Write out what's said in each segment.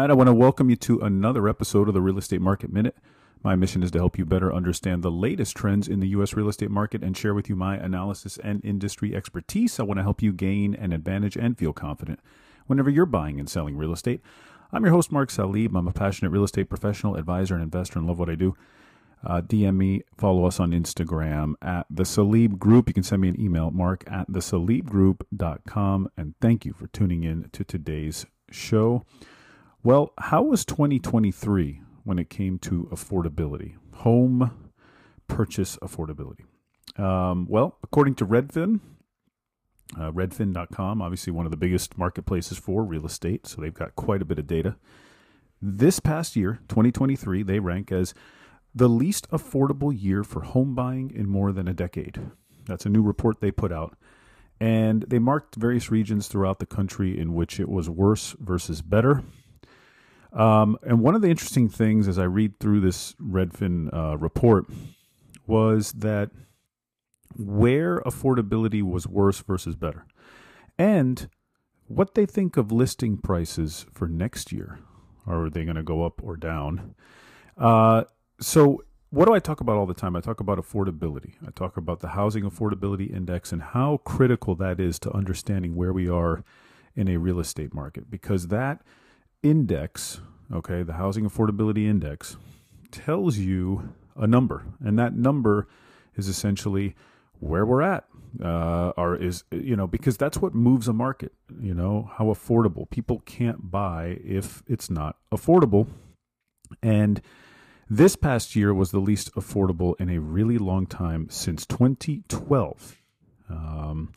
right, I want to welcome you to another episode of the Real Estate Market Minute. My mission is to help you better understand the latest trends in the U.S. real estate market and share with you my analysis and industry expertise. I want to help you gain an advantage and feel confident whenever you're buying and selling real estate. I'm your host, Mark Salib. I'm a passionate real estate professional, advisor, and investor, and love what I do. Uh, DM me, follow us on Instagram at the Salib Group. You can send me an email, mark at thesalibgroup.com. And thank you for tuning in to today's show. Well, how was 2023 when it came to affordability, home purchase affordability? Um, well, according to Redfin, uh, redfin.com, obviously one of the biggest marketplaces for real estate, so they've got quite a bit of data. This past year, 2023, they rank as the least affordable year for home buying in more than a decade. That's a new report they put out. And they marked various regions throughout the country in which it was worse versus better. Um, and one of the interesting things as I read through this Redfin uh, report was that where affordability was worse versus better, and what they think of listing prices for next year. Are they going to go up or down? Uh, so, what do I talk about all the time? I talk about affordability. I talk about the Housing Affordability Index and how critical that is to understanding where we are in a real estate market because that index, okay, the Housing Affordability Index, tells you a number, and that number is essentially where we're at. Uh, or is you know because that's what moves a market. You know how affordable people can't buy if it's not affordable, and this past year was the least affordable in a really long time since 2012. Um,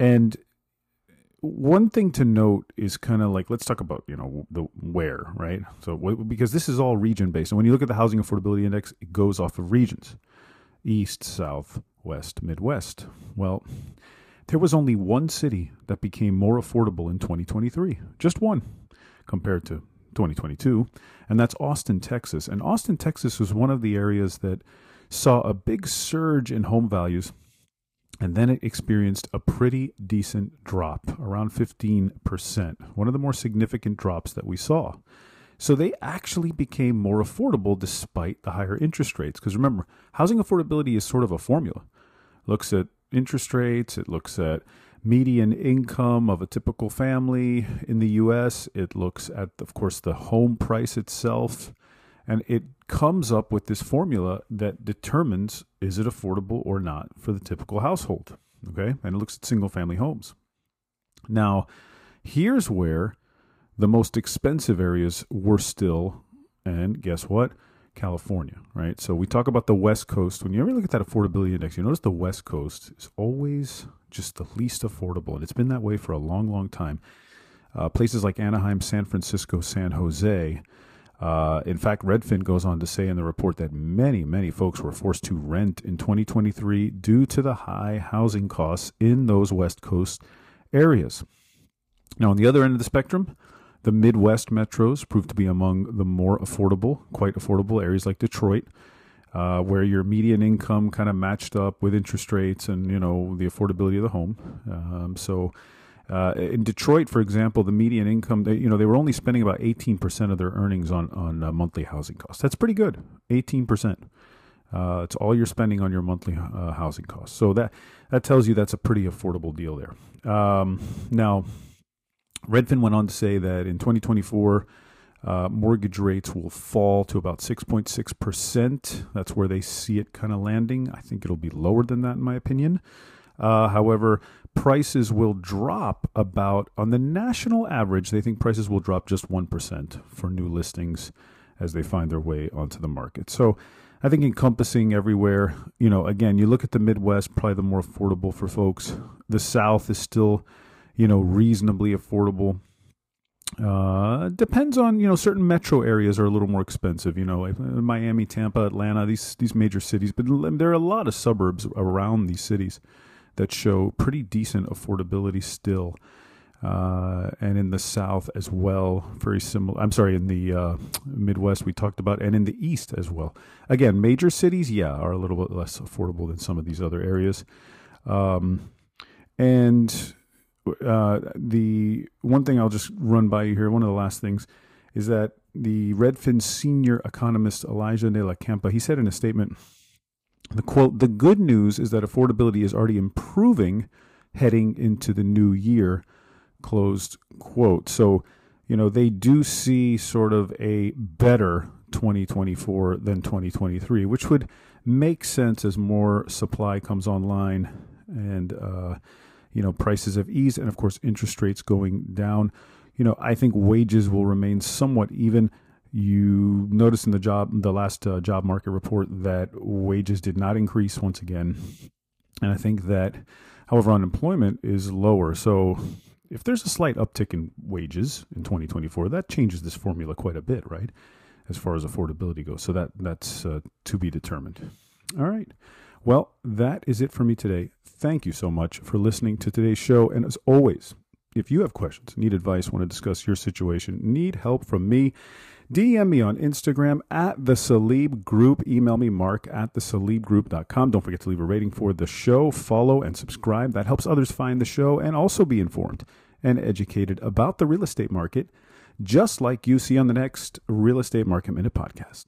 and one thing to note is kind of like let's talk about you know the where right? So because this is all region based and when you look at the housing affordability index it goes off of regions. East south west midwest. Well there was only one city that became more affordable in 2023 just one compared to 2022 and that's austin texas. And austin texas was one of the areas that saw a big surge in home values and then it experienced a pretty decent drop, around 15%, one of the more significant drops that we saw. So they actually became more affordable despite the higher interest rates. Because remember, housing affordability is sort of a formula. Looks at interest rates, it looks at median income of a typical family in the US, it looks at, of course, the home price itself. And it comes up with this formula that determines is it affordable or not for the typical household. Okay. And it looks at single family homes. Now, here's where the most expensive areas were still, and guess what? California, right? So we talk about the West Coast. When you ever look at that affordability index, you notice the West Coast is always just the least affordable. And it's been that way for a long, long time. Uh, places like Anaheim, San Francisco, San Jose uh, in fact, Redfin goes on to say in the report that many, many folks were forced to rent in 2023 due to the high housing costs in those West Coast areas. Now, on the other end of the spectrum, the Midwest metros proved to be among the more affordable, quite affordable areas like Detroit, uh, where your median income kind of matched up with interest rates and you know the affordability of the home. Um, so uh, in Detroit, for example, the median income, they, you know, they were only spending about 18% of their earnings on, on uh, monthly housing costs. That's pretty good. 18%. Uh, it's all you're spending on your monthly uh, housing costs. So that, that tells you that's a pretty affordable deal there. Um, now, Redfin went on to say that in 2024, uh, mortgage rates will fall to about 6.6%. That's where they see it kind of landing. I think it'll be lower than that, in my opinion. Uh, however, prices will drop about, on the national average, they think prices will drop just 1% for new listings as they find their way onto the market. So I think encompassing everywhere, you know, again, you look at the Midwest, probably the more affordable for folks. The South is still, you know, reasonably affordable. Uh, depends on you know certain metro areas are a little more expensive. You know, Miami, Tampa, Atlanta, these these major cities. But there are a lot of suburbs around these cities that show pretty decent affordability still. Uh, and in the South as well, very similar. I'm sorry, in the uh, Midwest we talked about, and in the East as well. Again, major cities, yeah, are a little bit less affordable than some of these other areas. Um, and uh, the one thing I'll just run by you here, one of the last things is that the Redfin senior economist Elijah De La Campa, he said in a statement, the quote, the good news is that affordability is already improving heading into the new year, closed quote. So, you know, they do see sort of a better 2024 than 2023, which would make sense as more supply comes online and, uh, you know, prices have eased and, of course, interest rates going down. You know, I think wages will remain somewhat even. You notice in the job, the last uh, job market report that wages did not increase once again. And I think that, however, unemployment is lower. So if there's a slight uptick in wages in 2024, that changes this formula quite a bit, right? As far as affordability goes. So that that's uh, to be determined. All right. Well, that is it for me today. Thank you so much for listening to today's show. And as always, if you have questions, need advice, want to discuss your situation, need help from me, DM me on Instagram at the Salib Group. Email me, mark at the salibgroup.com. Don't forget to leave a rating for the show, follow, and subscribe. That helps others find the show and also be informed and educated about the real estate market, just like you see on the next Real Estate Market Minute podcast.